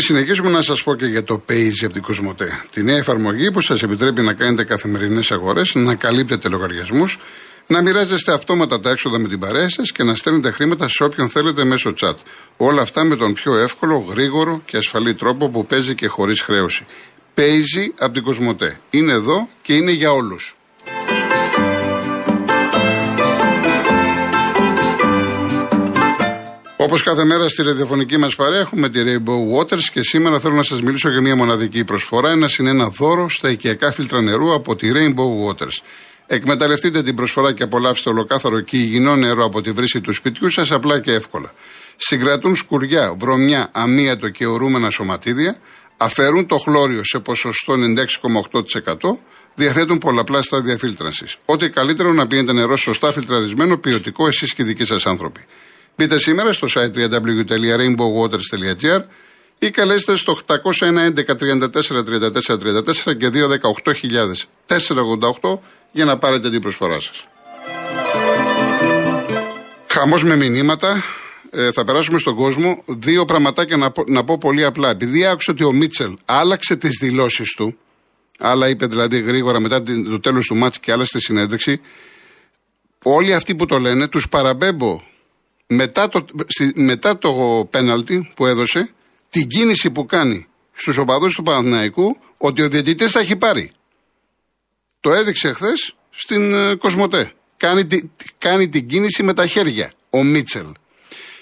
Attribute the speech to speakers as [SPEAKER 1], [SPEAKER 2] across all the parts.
[SPEAKER 1] Πριν συνεχίσουμε να σας πω και για το Page από την Κοσμοτέ. Τη νέα εφαρμογή που σας επιτρέπει να κάνετε καθημερινές αγορές, να καλύπτετε λογαριασμούς, να μοιράζεστε αυτόματα τα έξοδα με την παρέα σας και να στέλνετε χρήματα σε όποιον θέλετε μέσω chat. Όλα αυτά με τον πιο εύκολο, γρήγορο και ασφαλή τρόπο που παίζει και χωρίς χρέωση. Παίζει από την Κοσμοτέ. Είναι εδώ και είναι για όλους. Όπως κάθε μέρα στη ραδιοφωνική μας παρέα έχουμε τη Rainbow Waters και σήμερα θέλω να σας μιλήσω για μια μοναδική προσφορά. Ένα είναι ένα δώρο στα οικιακά φίλτρα νερού από τη Rainbow Waters. Εκμεταλλευτείτε την προσφορά και απολαύστε ολοκάθαρο και υγιεινό νερό από τη βρύση του σπιτιού σας απλά και εύκολα. Συγκρατούν σκουριά, βρωμιά, αμύατο και ορούμενα σωματίδια, αφαιρούν το χλώριο σε ποσοστό 96,8%, διαθέτουν πολλαπλά στάδια φίλτρανσης. Ό,τι καλύτερο να πίνετε νερό σωστά φιλτραρισμένο, ποιοτικό εσείς και οι δικοί σας άνθρωποι. Μπείτε σήμερα στο site www.rainbowwaters.gr ή καλέστε στο 801 11 34 34 34 και 218.488 για να πάρετε την προσφορά σας. Χαμός με μηνύματα. Ε, θα περάσουμε στον κόσμο. Δύο πραγματάκια να πω, να πω πολύ απλά. Επειδή άκουσα ότι ο Μίτσελ άλλαξε τις δηλώσεις του, άλλα είπε δηλαδή γρήγορα μετά το τέλος του μάτς και άλλα στη συνέντευξη, όλοι αυτοί που το λένε τους παραμπέμπω μετά το, μετά το πέναλτι που έδωσε, την κίνηση που κάνει στους οπαδούς του Παναθηναϊκού ότι ο διαιτητής θα έχει πάρει. Το έδειξε χθες στην ε, Κοσμοτέ. Κάνει, κάνει την κίνηση με τα χέρια ο Μίτσελ.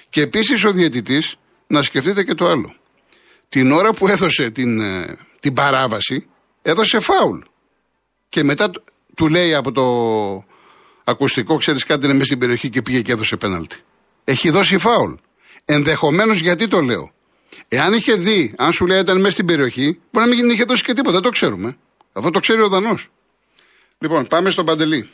[SPEAKER 1] Και επίσης ο διαιτητής, να σκεφτείτε και το άλλο. Την ώρα που έδωσε την, ε, την παράβαση, έδωσε φάουλ. Και μετά του λέει από το ακουστικό, ξέρεις κάτι είναι μέσα στην περιοχή και πήγε και έδωσε πέναλτι έχει δώσει φάουλ. Ενδεχομένως γιατί το λέω. Εάν είχε δει, αν σου λέει ήταν μέσα στην περιοχή, μπορεί να μην είχε δώσει και τίποτα. Δεν το ξέρουμε. Αυτό το ξέρει ο Δανός. Λοιπόν, πάμε στον Παντελή.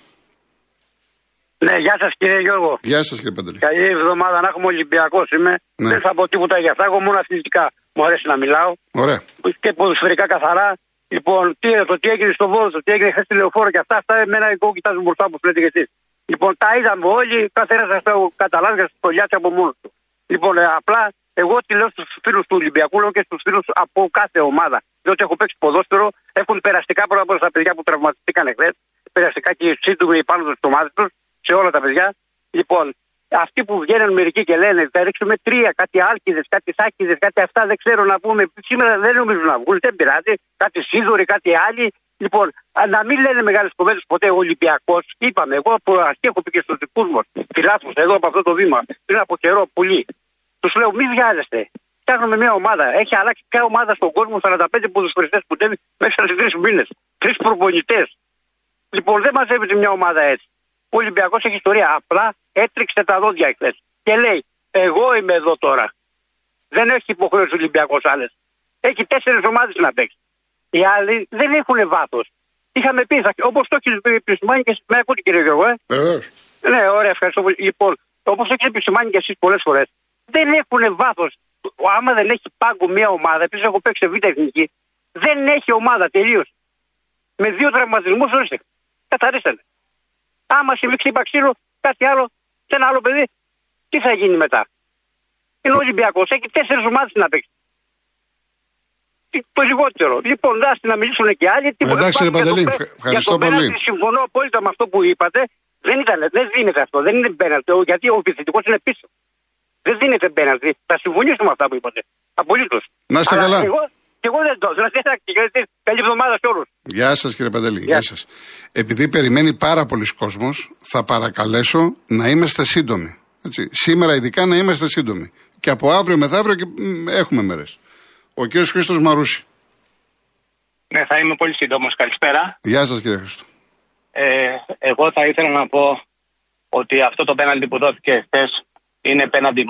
[SPEAKER 2] Ναι, γεια σας κύριε Γιώργο.
[SPEAKER 1] Γεια σας κύριε Παντελή.
[SPEAKER 2] Καλή εβδομάδα να έχουμε Ολυμπιακός είμαι. Ναι. Δεν θα πω τίποτα για αυτά. Εγώ μόνο αθλητικά μου αρέσει να μιλάω.
[SPEAKER 1] Ωραία.
[SPEAKER 2] Και ποδοσφαιρικά καθαρά. Λοιπόν, τι, το τι έγινε στο Βόλο, το τι έγινε χθες στη λεωφόρο και αυτά, αυτά εμένα εγώ κοιτάζω μπροστά που λέτε και εσείς. Λοιπόν, τα είδαμε όλοι, κάθε ένας αυτό καταλάβει στο σχολιάσει από μόνος του. Λοιπόν, ε, απλά εγώ τι λέω στους φίλους του Ολυμπιακού, λέω και στους φίλους από κάθε ομάδα. Διότι έχω παίξει ποδόσφαιρο, έχουν περαστικά πρώτα από τα παιδιά που τραυματιστήκαν εχθέ, περαστικά και σύντομοι πάνω στις ομάδες τους, σε όλα τα παιδιά. Λοιπόν, αυτοί που βγαίνουν μερικοί και λένε θα ρίξουμε τρία, κάτι άλκηδε, κάτι σάκηδε, κάτι αυτά δεν ξέρω να πούμε. Σήμερα δεν νομίζουν να βγουν, δεν πειράζει. Κάτι σίδωροι, κάτι άλλοι. Λοιπόν, να μην λένε μεγάλες κουβέντε ποτέ ο Ολυμπιακός. Είπαμε, εγώ από αρχή έχω πει και στους δικούς μου φιλάθλου εδώ από αυτό το βήμα πριν από καιρό πολύ. Τους λέω, μην βιάζεστε. Φτιάχνουμε μια ομάδα. Έχει αλλάξει ποια ομάδα στον κόσμο 45 ποδοσφαιριστές που τέβει μέσα σε τρεις μήνες. Τρεις προπονητές. Λοιπόν, δεν μαζεύεται μια ομάδα έτσι. Ο Ολυμπιακός έχει ιστορία. Απλά έτριξε τα δόντια εχθέ. Και λέει, εγώ είμαι εδώ τώρα. Δεν έχει υποχρέωση ο Ολυμπιακός άλλες. Έχει τέσσερις ομάδες να παίξει. Οι άλλοι δεν έχουν βάθος. Είχαμε πει, όπως το έχεις επισημάνει και με ακούτε κύριε Γιώργο, ε; Ναι, ωραία, ευχαριστώ πολύ. Λοιπόν, όπως το έχει επισημάνει και εσείς πολλές φορές, δεν έχουν βάθος. Άμα δεν έχει πάγκο μια ομάδα, επίσης έχω παίξει β' εθνική, δεν έχει ομάδα τελείως. Με δύο τραυματισμούς ορίστε. Καθαρίσανε. Άμα συμβεί ξύπα ξύλο, κάτι άλλο, σε ένα άλλο παιδί, τι θα γίνει μετά; Είναι ο Ολυμπιακός, έχει τέσσερις ομάδες να παίξει το λιγότερο. Λοιπόν, δάστε να μιλήσουν και άλλοι.
[SPEAKER 1] Εντάξει, ρε Παντελή, ευχαριστώ πολύ.
[SPEAKER 2] Συμφωνώ απόλυτα με αυτό που είπατε. Δεν, ήταν, δεν δίνεται αυτό, δεν είναι πέναλτι, γιατί ο επιθετικό είναι πίσω. Δεν δίνεται πέναλτι. Θα συμφωνήσω με αυτά που είπατε. Απολύτως.
[SPEAKER 1] Να είστε καλά.
[SPEAKER 2] Εγώ, και εγώ δεν το. Να είστε Καλή εβδομάδα σε όλους.
[SPEAKER 1] Γεια σας κύριε Παντελή. Γεια, Γεια σας. Επειδή περιμένει πάρα πολλοί κόσμος, θα παρακαλέσω να είμαστε σύντομοι. Έτσι. Σήμερα ειδικά να είμαστε σύντομοι. Και από αύριο μεθαύριο και έχουμε μέρες. Ο κύριος Χρήστος Μαρούση.
[SPEAKER 3] Ναι, θα είμαι πολύ σύντομος. Καλησπέρα.
[SPEAKER 1] Γεια σας, κύριε Χρήστο.
[SPEAKER 3] Ε, εγώ θα ήθελα να πω ότι αυτό το πέναλτι που δόθηκε χθες είναι πέναλτι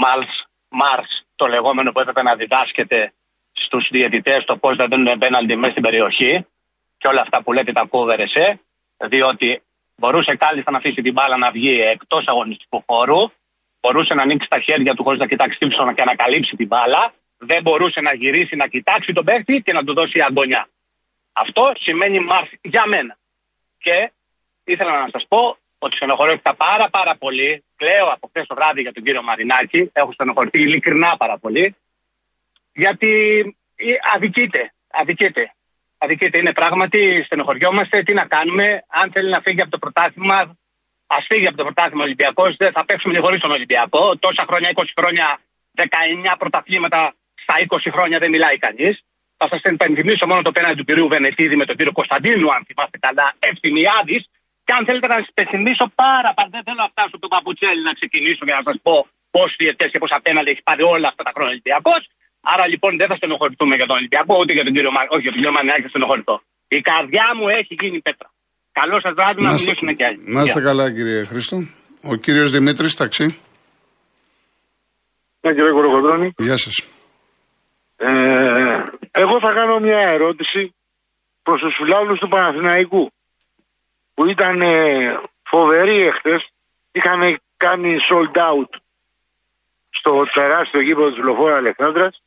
[SPEAKER 3] Μάρς, το λεγόμενο που έπρεπε να διδάσκεται στους διαιτητές το πώς θα δίνουν πέναλτι μέσα στην περιοχή και όλα αυτά που λέτε τα κούβερεσαι, διότι μπορούσε κάλλιστα να αφήσει την μπάλα να βγει εκτός αγωνιστικού χώρου, μπορούσε να ανοίξει τα χέρια του χωρίς να κοιτάξει πίσω και να καλύψει την μπάλα δεν μπορούσε να γυρίσει να κοιτάξει τον παίχτη και να του δώσει αγωνιά. Αυτό σημαίνει μάρς για μένα. Και ήθελα να σας πω ότι στενοχωρήθηκα πάρα πάρα πολύ. Κλαίω από χθες το βράδυ για τον κύριο Μαρινάκη. Έχω στενοχωρηθεί ειλικρινά πάρα πολύ. Γιατί ε, αδικείται. Αδικείται. Αδικείται. Είναι πράγματι, στενοχωριόμαστε. Τι να κάνουμε; Αν θέλει να φύγει από το πρωτάθλημα, ας φύγει από το πρωτάθλημα Ολυμπιακός. Δεν θα παίξουμε χωρίς τον Ολυμπιακό. Τόσα χρόνια, 20 χρόνια, 19 πρωταθλήματα στα 20 χρόνια δεν μιλάει κανείς. Θα σας υπενθυμίσω μόνο το πέναντι του κυρίου Βενετίδη με τον κύριο Κωνσταντίνου, αν θυμάστε καλά, ευθυμιάδης. Και αν θέλετε να σας υπενθυμίσω πάρα πάρα, δεν θέλω να φτάσω το παπουτσέλι να ξεκινήσω για να σας πω πόσοι διαιτέ και πώ απέναντι έχει πάρει όλα αυτά τα χρόνια Ολυμπιακός. Άρα λοιπόν δεν θα στενοχωρηθούμε για τον Ολυμπιακό, ούτε για τον κύριο, Μα... όχι, για τον κύριο Μανιάκη θα στενοχωρηθώ. Η καρδιά μου έχει γίνει πέτρα. Καλό σας βράδυ να, να μιλήσουμε κι άλλοι.
[SPEAKER 1] Να είστε καλά, κύριε Χρήστο. Ο κύριος Δημήτρης, ταξί.
[SPEAKER 4] Ναι, κύριε Κοροκοντρόνη.
[SPEAKER 1] Γεια σας.
[SPEAKER 4] Ε, εγώ θα κάνω μια ερώτηση προς τους φιλάθλους του Παναθηναϊκού που ήταν ε, φοβεροί εχθές είχαν κάνει sold out στο τεράστιο γήπεδο της Λοφόρα Αλεξάνδρας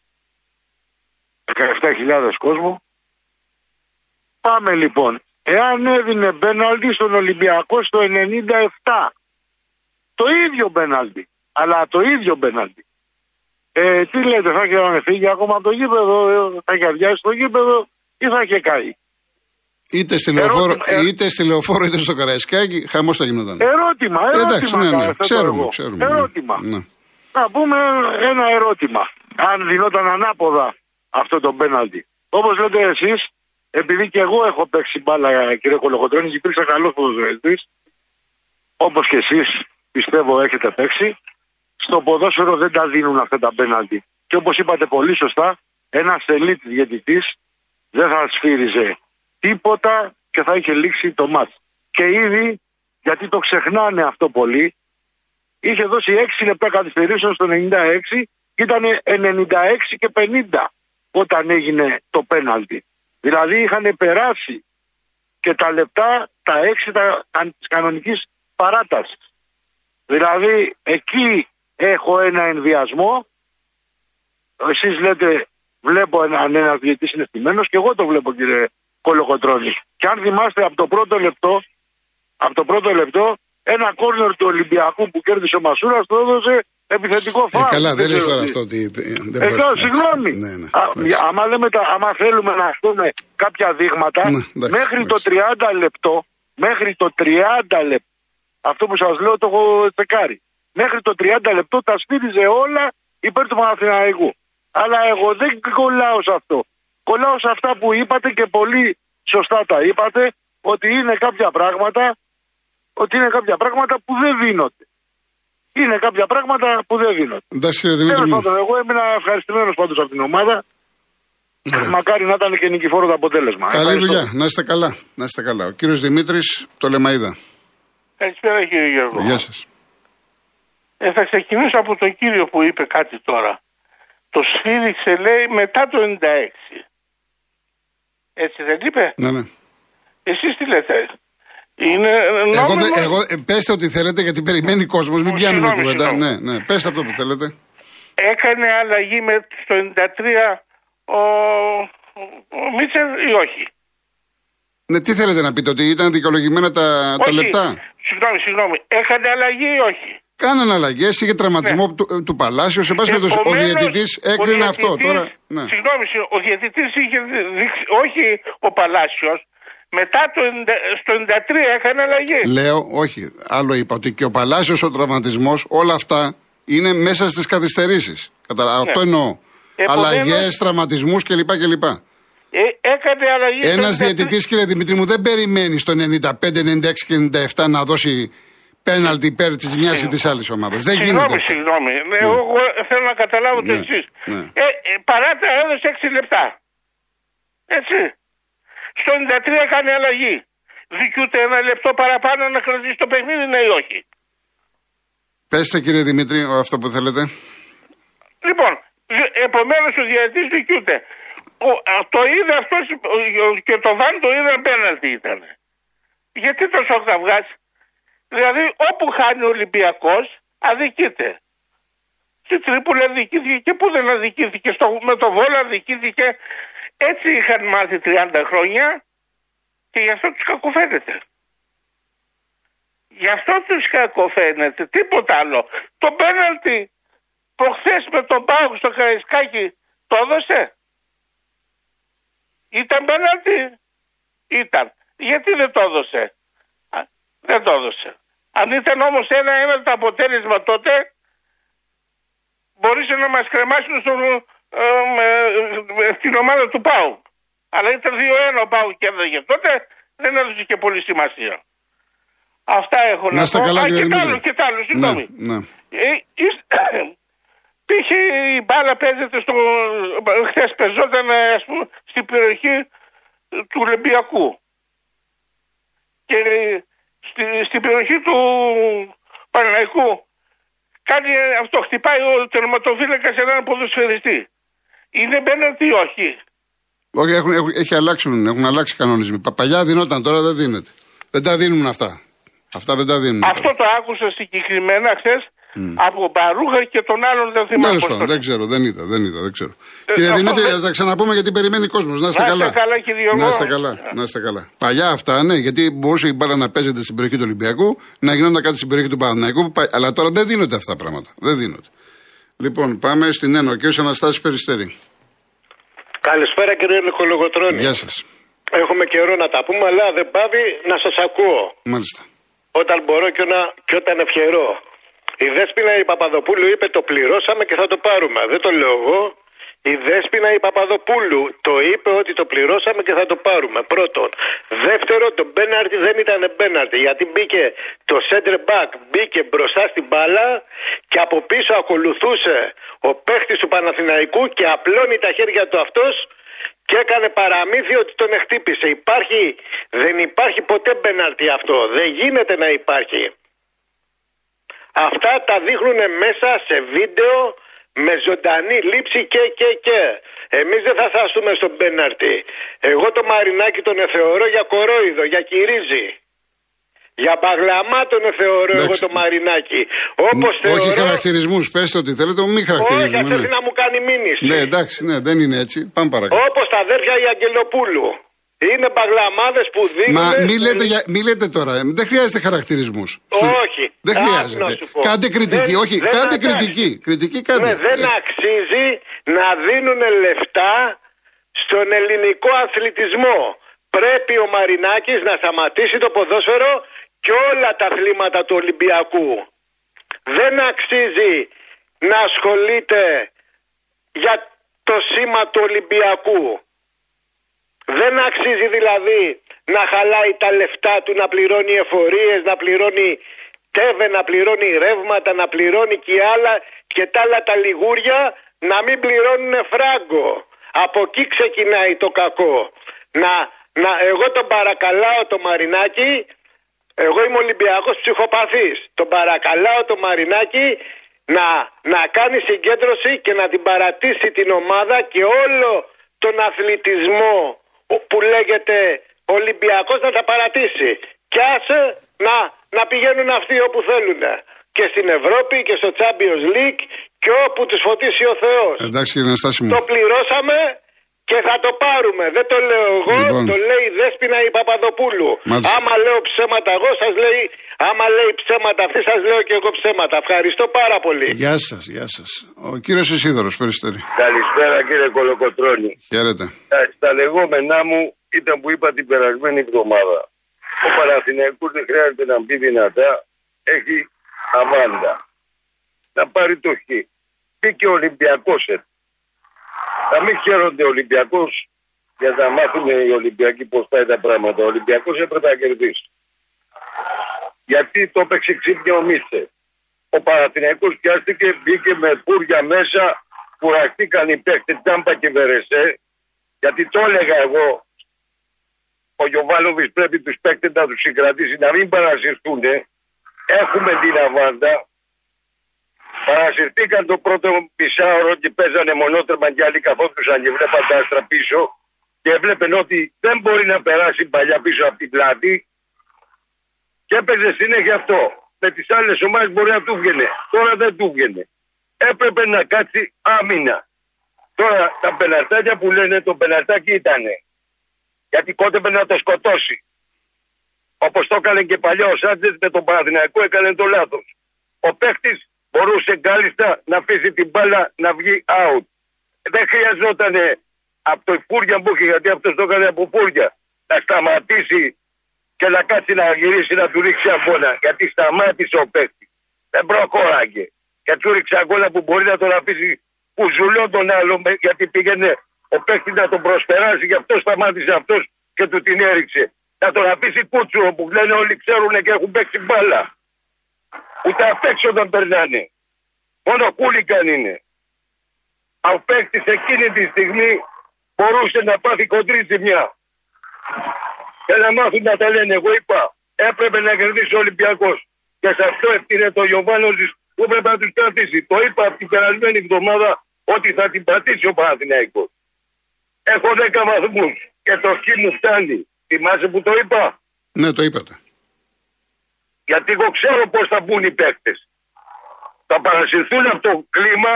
[SPEAKER 4] 17.000 κόσμο. Πάμε λοιπόν. Εάν έδινε μπέναλτι στον Ολυμπιακό στο 97 το ίδιο μπέναλτι αλλά το ίδιο μπέναλτι ε, τι λέτε, θα είχε φύγει ακόμα από το γήπεδο, ε, θα είχε αδειάσει το γήπεδο ή θα είχε καεί;
[SPEAKER 1] Είτε στη, λεωφόρο, ερώτημα, ε, είτε στη λεωφόρο είτε στο Καραϊσκάκι, χαμός θα γινόταν.
[SPEAKER 4] Ερώτημα, ερώτημα. Εντάξει, ναι, ναι,
[SPEAKER 1] ξέρουμε, ξέρουμε.
[SPEAKER 4] Ναι. Ερώτημα. Ναι. Να πούμε ένα ερώτημα. Αν δινόταν ανάποδα αυτό το πέναλτι. Όπως λέτε εσείς, επειδή και εγώ έχω παίξει μπάλα, κύριε Κολοκοτρόνη, υπήρξα καλός ποδοσφαιριστής, όπως και εσείς πιστεύω έχετε παίξει, στο ποδόσφαιρο δεν τα δίνουν αυτά τα πέναλτι. Και όπως είπατε πολύ σωστά, ένας ελίτ διαιτητής δεν θα σφύριζε τίποτα και θα είχε λήξει το μάτς. Και ήδη, γιατί το ξεχνάνε αυτό πολύ, είχε δώσει 6 λεπτά καθυστερήσεων στο 96 και ήταν 96 και 50 όταν έγινε το πέναλτι. Δηλαδή είχαν περάσει και τα λεπτά, τα 6 τα, της κανονικής παράτασης. Δηλαδή εκεί έχω ένα ενδιασμό. Εσείς λέτε, βλέπω αν ένας διαιτή είναι στημένος και εγώ το βλέπω, κύριε Κολοκοτρόνη. Και αν θυμάστε από το πρώτο λεπτό, από το πρώτο λεπτό, ένα κόρνερ του Ολυμπιακού που κέρδισε ο Μασούρας το έδωσε επιθετικό φάουλ.
[SPEAKER 1] Ε, καλά, δεν λες τώρα αυτό ότι δεν
[SPEAKER 4] ε, συγγνώμη. Ναι, ναι, άμα, λέμε τα, άμα θέλουμε να πούμε κάποια δείγματα, ναι, μέχρι το 30 λεπτό, μέχρι το 30 λεπτό, αυτό που σας λέω το έχω τσεκάρει μέχρι το 30 λεπτό τα σφύριζε όλα υπέρ του Παναθηναϊκού. Αλλά εγώ δεν κολλάω σε αυτό. Κολλάω σε αυτά που είπατε και πολύ σωστά τα είπατε ότι είναι κάποια πράγματα ότι είναι κάποια πράγματα που δεν δίνονται. Είναι κάποια πράγματα που δεν δίνονται.
[SPEAKER 1] Εντάξει, Δημήτρη.
[SPEAKER 4] εγώ έμεινα ευχαριστημένος πάντως από την ομάδα. Ωραία. Μακάρι να ήταν και νικηφόρο το αποτέλεσμα.
[SPEAKER 1] Καλή Ευχαριστώ. δουλειά. Να είστε καλά. Να είστε καλά. Ο κύριος Δημήτρης, το Λεμαίδα.
[SPEAKER 5] Καλησπέρα κύριε Γιώργο.
[SPEAKER 1] Γεια σας.
[SPEAKER 5] Ε, θα ξεκινήσω από τον κύριο που είπε κάτι τώρα. Το σφύριξε λέει μετά το 96. Έτσι δεν είπε;
[SPEAKER 1] Ναι, ναι.
[SPEAKER 5] Εσείς τι λέτε; Είναι
[SPEAKER 1] εγώ, δε, εγώ, ε, πέστε ό,τι θέλετε γιατί περιμένει ο κόσμος. Μην πιάνουμε κουβέντα. Ναι, ναι. Πέστε αυτό που θέλετε.
[SPEAKER 5] Έκανε αλλαγή με, στο 93 ο, ο Μίτσελ ή όχι;
[SPEAKER 1] Ναι, τι θέλετε να πείτε, ότι ήταν δικαιολογημένα τα, τα λεπτά;
[SPEAKER 5] Συγγνώμη, συγγνώμη. Έκανε αλλαγή ή όχι;
[SPEAKER 1] Κάνανε αλλαγέ, είχε τραυματισμό ναι. του, του Παλάσιο. Σε πάση περιπτώσει, ο διαιτητής έκρινε αυτό. Τώρα,
[SPEAKER 5] ναι. Συγγνώμη, ο διαιτητής είχε δείξει, όχι ο Παλάσιος, μετά το, στο 93 έκανε αλλαγή.
[SPEAKER 1] Λέω, όχι. Άλλο είπα ότι και ο Παλάσιος ο τραυματισμός, όλα αυτά είναι μέσα στις καθυστερήσεις. Ναι. Αυτό εννοώ. Αλλαγές, τραυματισμούς κλπ. κλπ.
[SPEAKER 5] Ε, έκανε αλλαγή.
[SPEAKER 1] Ένας διαιτητής, κύριε Δημητρή μου, δεν περιμένει στο 95, 96 και 97 να δώσει πέναλτι υπέρ της μιας ή της άλλης ομάδας. Δεν
[SPEAKER 5] γίνεται. Συγγνώμη, συγγνώμη. Ναι. Εγώ θέλω να καταλάβω το ναι. εξής. Ναι. Ε, ε, παράτα έδωσε 6 λεπτά. Έτσι. Στο 93 έκανε αλλαγή. Δικιούται ένα λεπτό παραπάνω να κρατήσει το παιχνίδι, ναι ή όχι.
[SPEAKER 1] Πέστε κύριε Δημήτρη αυτό που θέλετε.
[SPEAKER 5] Λοιπόν, επομένως ο διαιτητής δικιούται. Ο, το είδε αυτός και το Βαν το είδε απέναντι ήταν. Γιατί το βγάζει. Δηλαδή όπου χάνει ο Ολυμπιακός αδικείται. Στη Τρίπολη αδικήθηκε και πού δεν αδικήθηκε. Στο, με το Βόλο αδικήθηκε. Έτσι είχαν μάθει 30 χρόνια και γι' αυτό τους κακοφαίνεται. Γι' αυτό τους κακοφαίνεται. Τίποτα άλλο. Το πέναλτι προχθές με τον Πάγο στο Καραϊσκάκι το έδωσε; Ήταν πέναλτι; Ήταν. Γιατί δεν το έδωσε; Α, Δεν το έδωσε. Αν ήταν όμως ένα-ένα το αποτέλεσμα τότε, μπορούσε να μας κρεμάσουν στο, ε, ε, στην ομάδα του ΠΑΟ. Αλλά ήταν 2-1 ο ΠΑΟ και έδωσε. Τότε δεν έδωσε και πολύ σημασία. Αυτά έχω να,
[SPEAKER 1] Να είστε
[SPEAKER 5] πω.
[SPEAKER 1] καλά,
[SPEAKER 5] Α,
[SPEAKER 1] κύριε
[SPEAKER 5] και τ'
[SPEAKER 1] Δημήτρη.
[SPEAKER 5] άλλο, και τ' άλλο, συγγνώμη.
[SPEAKER 1] Ναι, ναι.
[SPEAKER 5] Ε, εις- Πήγε η μπάλα παίζεται στο... Χθες παίζονταν ας πούμε στην περιοχή του Ολυμπιακού. Και στη, στην περιοχή του Παναναϊκού κάνει αυτό, χτυπάει ο τερματοφύλακας έναν ποδοσφαιριστή. Είναι μπαίνοντι ή όχι;
[SPEAKER 1] Όχι, έχουν, έχουν, έχει αλλάξουν, έχουν αλλάξει οι κανονισμοί. Πα- Παλιά δινόταν, τώρα δεν δίνεται. Δεν τα δίνουν αυτά. Αυτά δεν τα δίνουν.
[SPEAKER 5] Αυτό το άκουσα συγκεκριμένα χθε από Μπαρούχα και τον άλλον δεν θυμάμαι.
[SPEAKER 1] Τέλος
[SPEAKER 5] πώς
[SPEAKER 1] πάντων,
[SPEAKER 5] το-
[SPEAKER 1] δεν ξέρω, δεν είδα, δεν είδα, δεν ξέρω.
[SPEAKER 5] Ε,
[SPEAKER 1] Κύριε
[SPEAKER 5] αυτό
[SPEAKER 1] Δημήτρη,
[SPEAKER 5] δεν-
[SPEAKER 1] θα τα ξαναπούμε γιατί περιμένει κόσμος. Να είστε
[SPEAKER 5] Να είστε
[SPEAKER 1] καλά.
[SPEAKER 5] καλά και οι δυο
[SPEAKER 1] Να
[SPEAKER 5] μου.
[SPEAKER 1] είστε καλά, να είστε καλά. Παλιά αυτά, ναι, γιατί μπορούσε η μπάλα να παίζεται στην περιοχή του Ολυμπιακού, να γινόταν κάτι στην περιοχή του Παναθηναϊκού, πα- αλλά τώρα δεν δίνονται αυτά τα πράγματα. Δεν δίνονται. Λοιπόν, πάμε στην Ένω. Ο κ. Αναστάση Περιστέρη.
[SPEAKER 6] Καλησπέρα κύριε Νικολογοτρώνη.
[SPEAKER 1] Γεια σας.
[SPEAKER 6] Έχουμε καιρό να τα πούμε, αλλά δεν πάβει να σας ακούω.
[SPEAKER 1] Μάλιστα.
[SPEAKER 6] Όταν μπορώ και, να, και όταν ευχερώ. Η Δέσποινα η Παπαδοπούλου είπε το πληρώσαμε και θα το πάρουμε. Δεν το λέω εγώ. Η Δέσποινα η Παπαδοπούλου το είπε ότι το πληρώσαμε και θα το πάρουμε. Πρώτον. Δεύτερο, το μπέναρτι δεν ήταν μπέναρτι γιατί μπήκε το center back, μπήκε μπροστά στην μπάλα και από πίσω ακολουθούσε ο παίχτης του Παναθηναϊκού και απλώνει τα χέρια του αυτός και έκανε παραμύθι ότι τον χτύπησε. Υπάρχει, δεν υπάρχει ποτέ μπέναρτι αυτό. Δεν γίνεται να υπάρχει. Αυτά τα δείχνουν μέσα σε βίντεο με ζωντανή λήψη και και και. Εμείς δεν θα στάσουμε στον πέναρτη. Εγώ το μαρινάκι τον θεωρώ για κορόιδο, για κυρίζι. Για παγλαμά τον θεωρώ εγώ
[SPEAKER 1] Εντάξει.
[SPEAKER 6] το μαρινάκι. Όπως
[SPEAKER 1] Όχι
[SPEAKER 6] θεωρώ...
[SPEAKER 1] χαρακτηρισμούς, πέστε ότι θέλετε, μη
[SPEAKER 6] Όχι,
[SPEAKER 1] χαρακτηρίζουμε.
[SPEAKER 6] αυτός
[SPEAKER 1] ναι.
[SPEAKER 6] να μου κάνει μήνυση.
[SPEAKER 1] Ναι, εντάξει, ναι, δεν είναι έτσι. Πάμε παρακάτω.
[SPEAKER 6] Όπως τα αδέρφια η Αγγελοπούλου. Είναι παγλαμάδες που δίνουν...
[SPEAKER 1] Μα μη λέτε, για, μη λέτε τώρα, ε, δεν χρειάζεται χαρακτηρισμούς.
[SPEAKER 6] Όχι.
[SPEAKER 1] Δεν
[SPEAKER 6] Άκου
[SPEAKER 1] χρειάζεται.
[SPEAKER 6] να σου πω.
[SPEAKER 1] Κάντε κριτική,
[SPEAKER 6] Δεν-
[SPEAKER 1] όχι,
[SPEAKER 6] δεν
[SPEAKER 1] κάντε
[SPEAKER 6] αντάξει.
[SPEAKER 1] κριτική. Κριτική κάντε.
[SPEAKER 6] Ναι, δεν
[SPEAKER 1] Ε,
[SPEAKER 6] αξίζει να δίνουν λεφτά στον ελληνικό αθλητισμό. Πρέπει ο Μαρινάκης να σταματήσει το ποδόσφαιρο και όλα τα αθλήματα του Ολυμπιακού. Δεν αξίζει να ασχολείται για το σήμα του Ολυμπιακού. Δεν αξίζει δηλαδή να χαλάει τα λεφτά του, να πληρώνει εφορίες, να πληρώνει τέβε, να πληρώνει ρεύματα, να πληρώνει και άλλα και τα άλλα τα λιγούρια να μην πληρώνουν φράγκο. Από εκεί ξεκινάει το κακό. Να, να, εγώ τον παρακαλάω το Μαρινάκι, εγώ είμαι Ολυμπιακός ψυχοπαθής. Τον παρακαλάω το Μαρινάκι να, να κάνει συγκέντρωση και να την παρατήσει την ομάδα και όλο τον αθλητισμό που λέγεται Ολυμπιακός να τα παρατήσει. Και άσε να, να πηγαίνουν αυτοί όπου θέλουν. Και στην Ευρώπη και στο Champions League και όπου τους φωτίσει ο Θεός.
[SPEAKER 1] Εντάξει, κύριε Αναστάση μου.
[SPEAKER 6] Το πληρώσαμε και θα το πάρουμε. Δεν το λέω εγώ,
[SPEAKER 1] Λοιπόν.
[SPEAKER 6] το λέει η Δέσποινα η Παπαδοπούλου.
[SPEAKER 1] Μάλιστα.
[SPEAKER 6] Άμα λέω ψέματα εγώ σας λέει, άμα λέει ψέματα αυτή σας λέω και εγώ ψέματα. Ευχαριστώ πάρα πολύ.
[SPEAKER 1] Γεια σας, γεια σας. Ο κύριος Ισίδωρος, Περιστέρη.
[SPEAKER 7] Καλησπέρα κύριε Κολοκοτρώνη.
[SPEAKER 1] Χαίρετε.
[SPEAKER 7] Ε, Στα λεγόμενά μου ήταν που είπα την περασμένη εβδομάδα. Ο Παναθηναϊκός δεν χρειάζεται να μπει δυνατά. Έχει αβάντα. Να πάρει το χ. Μπήκε ο Ολυμπιακός ε. Να μην χαίρονται ο Ολυμπιακός για να μάθουν οι Ολυμπιακοί πώς πάει τα πράγματα. Ο Ολυμπιακός έπρεπε να κερδίσει. Γιατί το έπαιξε ξύπνια ο Μίτσερ. Ο Παναθηναϊκός πιάστηκε, μπήκε με πούρια μέσα, κουραστήκαν οι παίκτες Τάμπα και Βερεσέ, γιατί το έλεγα εγώ, ο Γιωβάνοβης πρέπει τους παίκτες να τους συγκρατήσει, να μην παρασυρθούν. Έχουμε την αβάντα. Παρασυρθήκαν το πρώτο μισάωρο και παίζανε μονότρεμα και άλλοι καθόντουσαν και βλέπαν τα άστρα πίσω και έβλεπαν ότι δεν μπορεί να περάσει παλιά πίσω από την πλάτη και έπαιζε συνέχεια αυτό. Με τις άλλες ομάδες μπορεί να του βγαινε. Τώρα δεν του βγαινε. Έπρεπε να κάτσει άμυνα. Τώρα τα πεναρτάκια που λένε το πεναρτάκι ήτανε. Γιατί κότεπε να το σκοτώσει. Όπως το έκανε και παλιά ο Σάντζες με τον Παναθηναϊκό έκανε το λάθος. Ο παίχτης μπορούσε κάλλιστα να αφήσει την μπάλα να βγει out. Δεν χρειαζόταν από το φούρια που έχει, γιατί αυτός το έκανε από φούρια, να σταματήσει και να κάτσει να γυρίσει να του ρίξει αγώνα. Γιατί σταμάτησε ο παίκτης. Δεν προχώραγε. Και του ρίξει αγώνα που μπορεί να τον αφήσει κουζουλό τον άλλο, με- γιατί πήγαινε ο παίκτης να τον προσπεράσει. Γι' αυτό σταμάτησε αυτός και του την έριξε. Να τον αφήσει κούτσουρο που λένε όλοι ξέρουν και έχουν παίξει μπάλα. Ούτε απ' έξω δεν περνάνε. Μόνο κούλικαν είναι. Ο παίκτη εκείνη τη στιγμή μπορούσε να πάθει κοντρή ζημιά. Και να μάθουν να τα λένε. Εγώ είπα, έπρεπε να κερδίσει ο Ολυμπιακός. Και σε αυτό ευθύνε το Γιωβάνος που έπρεπε να τους κρατήσει. Το είπα από την περασμένη εβδομάδα ότι θα την πατήσει ο Παναθηναϊκός. Έχω 10 βαθμούς και το χ μου φτάνει. Θυμάσαι που το είπα;
[SPEAKER 1] Ναι, το είπατε.
[SPEAKER 7] Γιατί εγώ ξέρω πώς θα μπουν οι παίκτες. Θα παρασυρθούν από το κλίμα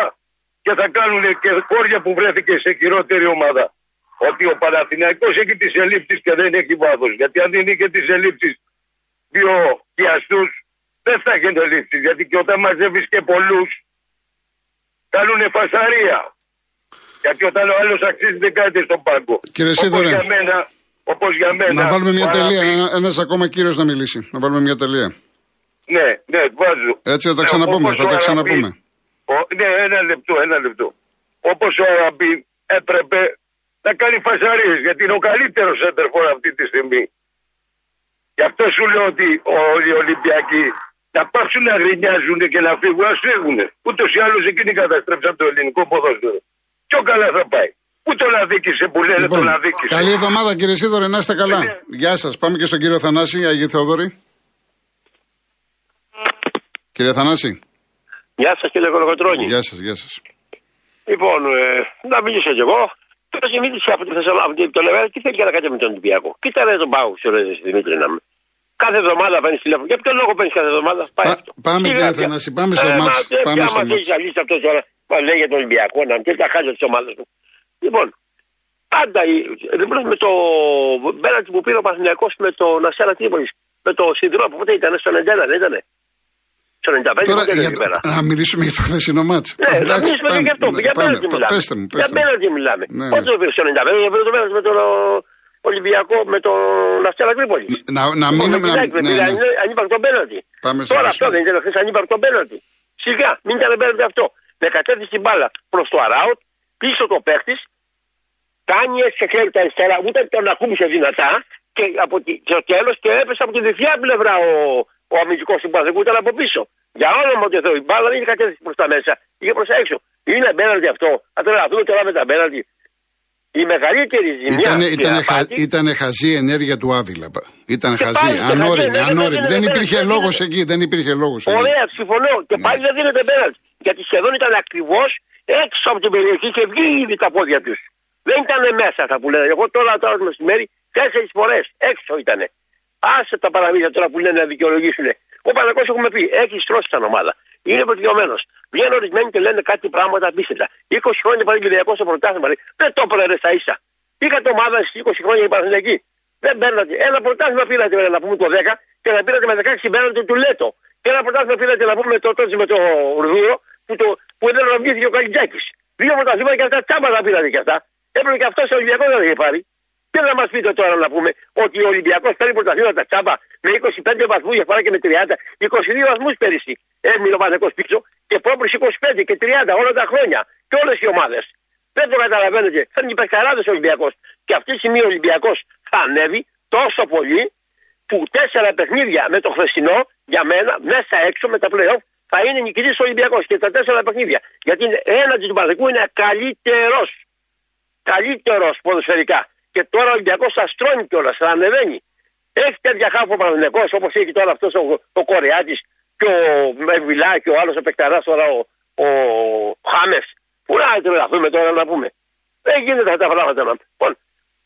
[SPEAKER 7] και θα κάνουν και κόρια που βρέθηκε σε χειρότερη ομάδα. Ότι ο Παναθηναϊκός έχει τις ελλείψεις και δεν έχει βάθος. Γιατί αν δεν είχε τις ελλείψεις δύο πιαστούς, δεν θα έχει ελλείψεις. Γιατί και όταν μαζεύεις και πολλούς, κάνουν φασαρία. Γιατί όταν ο άλλος αξίζει δεν κάθεται στον πάγκο.
[SPEAKER 1] Κύριε
[SPEAKER 7] Όπως
[SPEAKER 1] Σίδωρε.
[SPEAKER 7] για μένα, όπως για μένα.
[SPEAKER 1] Να βάλουμε μια
[SPEAKER 7] ο
[SPEAKER 1] τελεία.
[SPEAKER 7] Αραπής-
[SPEAKER 1] Ένας ακόμα κύριος να μιλήσει. Να βάλουμε μια τελεία.
[SPEAKER 7] Ναι, ναι, βάζω.
[SPEAKER 1] Έτσι θα τα
[SPEAKER 7] Ναι,
[SPEAKER 1] ξαναπούμε.
[SPEAKER 7] όπως
[SPEAKER 1] Θα
[SPEAKER 7] ο
[SPEAKER 1] τα
[SPEAKER 7] Αραμπί-
[SPEAKER 1] ξαναπούμε.
[SPEAKER 7] ο- ναι, ένα λεπτό, ένα λεπτό. Όπως ο Αραμπί έπρεπε να κάνει φασαρίες γιατί είναι ο καλύτερος έντερφορ αυτή τη στιγμή. Γι' αυτό σου λέω ότι όλοι οι Ολυμπιακοί να πάψουν να γρινιάζουν και να φύγουν, ας φύγουν. Ούτως ή άλλως εκείνοι καταστρέψαν το ελληνικό ποδόσφαιρο. Πιο καλάς θα πάει. Πού τον αδίκησε που λένε
[SPEAKER 1] Λοιπόν,
[SPEAKER 7] τον αδίκησε.
[SPEAKER 1] καλή εβδομάδα κύριε Σίδωρε, να είστε καλά.
[SPEAKER 7] Ναι.
[SPEAKER 1] Γεια σας. Πάμε και στον κύριο Θανάση, Αγίου Θεόδωρη. Κύριε Θανάση,
[SPEAKER 8] Γεια σας κύριε Κολοκοτρώνη.
[SPEAKER 1] γεια σας, γεια σας.
[SPEAKER 8] Λοιπόν, ε, να μιλήσω κι εγώ. Τώρα και μίλησε από τη Θεσσαλονίκη το λέω, τι θέλει να κάνει με τον Ολυμπιακό. Κοίτα ρε τον Πάου, ξέρω ρε Δημήτρη να με. Κάθε εβδομάδα παίρνεις τηλέφωνο. Για ποιο λόγο παίρνεις κάθε εβδομάδα. Πάει
[SPEAKER 1] Πά-
[SPEAKER 8] αυτό.
[SPEAKER 1] πάμε,
[SPEAKER 8] Σιγά,
[SPEAKER 1] κύριε
[SPEAKER 8] πια.
[SPEAKER 1] Θανάση, πάμε στο
[SPEAKER 8] Ε,
[SPEAKER 1] μάτς.
[SPEAKER 8] μα, ε,
[SPEAKER 1] Πάμε
[SPEAKER 8] πια
[SPEAKER 1] στο
[SPEAKER 8] μας
[SPEAKER 1] μάτς.
[SPEAKER 8] έχει αλύσει αυτό τώρα. Μα λέει για τον Ολυμπιακό να μην τα χάζει τι ομάδε του. Λοιπόν, πάντα η- λοιπόν με το πέναντι που πήρε ο Παθηνιακός με τον Αστέρα Τρίπολη. Με το Σιδρό, πότε ήταν, στο 91 δεν ήταν. Στο 95
[SPEAKER 1] Τώρα,
[SPEAKER 8] πότε ήταν
[SPEAKER 1] για-
[SPEAKER 8] εκεί πέρα.
[SPEAKER 1] να μιλήσουμε για το χθεσινό μάτς.
[SPEAKER 8] Ναι, να
[SPEAKER 1] Εντάξει,
[SPEAKER 8] μιλήσουμε και
[SPEAKER 1] πάμε,
[SPEAKER 8] γι' αυτό.
[SPEAKER 1] ναι,
[SPEAKER 8] Για
[SPEAKER 1] πάμε.
[SPEAKER 8] πέναλτι
[SPEAKER 1] Πα-
[SPEAKER 8] μιλάμε.
[SPEAKER 1] Πέστε μου,
[SPEAKER 8] Για
[SPEAKER 1] πέστε μου.
[SPEAKER 8] πέναλτι μιλάμε.
[SPEAKER 1] Ναι,
[SPEAKER 8] Πότε
[SPEAKER 1] ναι.
[SPEAKER 8] το πήρες στο 95, για πήρες το πέναλτι με τον ο, Ολυμπιακό, με τον Αστέρα Τρίπολη.
[SPEAKER 1] Να, να μείνουμε. Να, ναι, ναι.
[SPEAKER 8] Ανύπαρκτο πέναλτι.
[SPEAKER 1] Πάμε στο
[SPEAKER 8] Τώρα
[SPEAKER 1] άλλο
[SPEAKER 8] αυτό
[SPEAKER 1] σημείο.
[SPEAKER 8] δεν ήταν χθε ανύπαρκτο πέναλτι. Σιγά, μην ήταν πέναλτι αυτό. Με κατέθεση την μπάλα προς το αράουτ, πίσω το παίχτης, κάνει έτσι χέρι τα αριστερά, ούτε τον ακούμπησε δυνατά και από τη, στο τέλος και έπεσε από τη δεξιά πλευρά ο, ο αμυντικός του Παθεκού, ήταν από πίσω. Για όνομα του Θεού, η μπάλα δεν είχε κατέθεση προς τα μέσα, είχε προς τα έξω. Είναι πέναλτι αυτό. Αν τώρα να δούμε τώρα με τα πέναλτι. Η μεγαλύτερη ζημιά.
[SPEAKER 1] Ήτανε,
[SPEAKER 8] στην
[SPEAKER 1] ήτανε, χα,
[SPEAKER 8] απάτη-
[SPEAKER 1] ήτανε χαζή η ενέργεια του Άβυλα. πα. Ήταν
[SPEAKER 8] Και
[SPEAKER 1] χαζή,
[SPEAKER 8] πάλι και χαζή
[SPEAKER 1] ανώριμη,
[SPEAKER 8] ενέργεια,
[SPEAKER 1] ανώριμη.
[SPEAKER 8] δεν
[SPEAKER 1] Δεν
[SPEAKER 8] είναι
[SPEAKER 1] υπήρχε
[SPEAKER 8] πέναλτι,
[SPEAKER 1] λόγος
[SPEAKER 8] δεν
[SPEAKER 1] εκεί, δεν υπήρχε λόγος εκεί.
[SPEAKER 8] Ωραία, συμφωνώ. Και
[SPEAKER 1] Ναι.
[SPEAKER 8] πάλι δεν δίνεται πέναλτι. Γιατί σχεδόν ήταν ακριβώς έξω από την περιοχή και βγει ήδη τα πόδια τους. Δεν ήταν μέσα αυτά που λένε. Εγώ τώρα τώρα το μεσημέρι τέσσερις φορές έξω ήταν. Άσε τα παραμύθια τώρα που λένε να δικαιολογήσουν. Ο Παναγό έχουμε πει, έχει στρώσει την ομάδα. Είναι προτιωμένο. Βγαίνουν ορισμένοι και λένε κάτι πράγματα απίστευτα. 20 χρόνια παραγγελιακό στο πρωτάθλημα. λέει. Δεν το έπαιρνε στα ίσα. Είχατε ομάδα στις 20 χρόνια η Παναγενική. Δεν παίρνατε. Ένα πρωτάθλημα πήρατε να πούμε το 10 και να πήρατε με 16 πέρατε του Λέτο. Και ένα πρωτάθλημα πήρατε να πούμε το τότε με το Ρουδούρο που, το, που δεν ρωτήθηκε ο Καλιτζάκη. Δύο πρωταθλήματα και αυτά τσάμπα τα πήρατε και αυτά. Έπρεπε και αυτός ο Ολυμπιακός να τα είχε πάρει. Και να μας πείτε τώρα να πούμε ότι ο Ολυμπιακός παίρνει πρωταθλήματα τσάμπα με 25 βαθμούς διαφορά και με 30. 22 βαθμούς πέρυσι έμεινε ο Παναγό πίσω και πρόπερση 25 και 30 όλα τα χρόνια. Και όλες οι ομάδες. Δεν το καταλαβαίνετε. Θα είναι υπερκαράδε ο Ολυμπιακός. Και αυτή τη στιγμή ο Ολυμπιακός θα ανέβει τόσο πολύ που τέσσερα παιχνίδια με το χθεσινό για μένα μέσα έξω με τα playoff θα είναι νικητής ο Ολυμπιακός και τα τέσσερα παιχνίδια. Γιατί είναι- έναντι του Παναγικού είναι καλύτερος. Καλύτερος ποδοσφαιρικά. Και τώρα ο Ολυμπιακός θα στρώνει κιόλας, θα ανεβαίνει. Έχει τέτοια χάφο Παναγενικό όπως έχει τώρα αυτός ο, ο Κορεάτης και ο Μεβιλά και ο άλλος ο Πεκταρά τώρα ο, ο Χάμες. Πού να τρελαθούμε τώρα να πούμε. Δεν γίνεται αυτά τα πράγματα. να- Λοιπόν,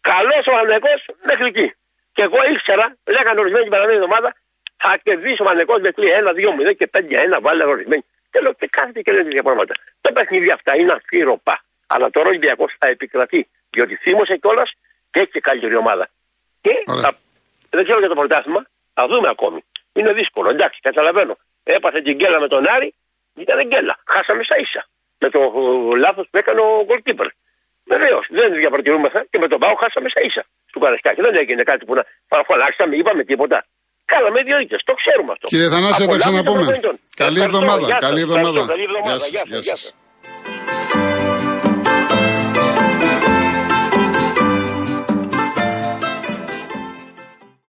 [SPEAKER 8] καλός ο Παναγενικό μέχρι εκεί. Και εγώ ήξερα, λέγανε ορισμένοι την παραμένη εβδομάδα, θα κερδίσει ο Παναγενικό με 3-1-2-0 και 5-1, βάλε ορισμένοι. Και λέω και κάθεται και λένε τέτοια πράγματα. Τα παιχνίδια αυτά είναι αφήρωπα. Αλλά τώρα ο Ολυμπιακός θα επικρατεί. Διότι θύμωσε κιόλας και έχει και καλύτερη ομάδα. Και
[SPEAKER 1] Ωραία.
[SPEAKER 8] θα, δεν ξέρω για το πρωτάθλημα, θα δούμε ακόμη. Είναι δύσκολο, εντάξει, καταλαβαίνω. Έπαθε την γκέλα με τον Άρη, ήταν γκέλα. Χάσαμε στα ίσα. Με το λάθος που έκανε ο goalkeeper. Βεβαίως. Δεν διαπαρτηρούμεθα και με τον Πάο χάσαμε σα ίσα του Καρασκάκη. Δεν έγινε κάτι που να φωνάξαμε, είπαμε τίποτα. Κάναμε δύο ήττες. Το ξέρουμε αυτό.
[SPEAKER 1] Κύριε Θανάση, θα τα
[SPEAKER 8] Απολαύστε των
[SPEAKER 1] ξαναπούμε.
[SPEAKER 8] προπονητών.
[SPEAKER 1] Καλή
[SPEAKER 8] Ευχαριστώ.
[SPEAKER 1] εβδομάδα.
[SPEAKER 8] Γεια σας.
[SPEAKER 1] Καλή
[SPEAKER 8] Ευχαριστώ.
[SPEAKER 1] εβδομάδα.
[SPEAKER 8] Καλή εβδομάδα.
[SPEAKER 1] Γεια σας,
[SPEAKER 8] Γεια σας.
[SPEAKER 1] γεια
[SPEAKER 8] Γεια
[SPEAKER 1] σας.
[SPEAKER 8] σας.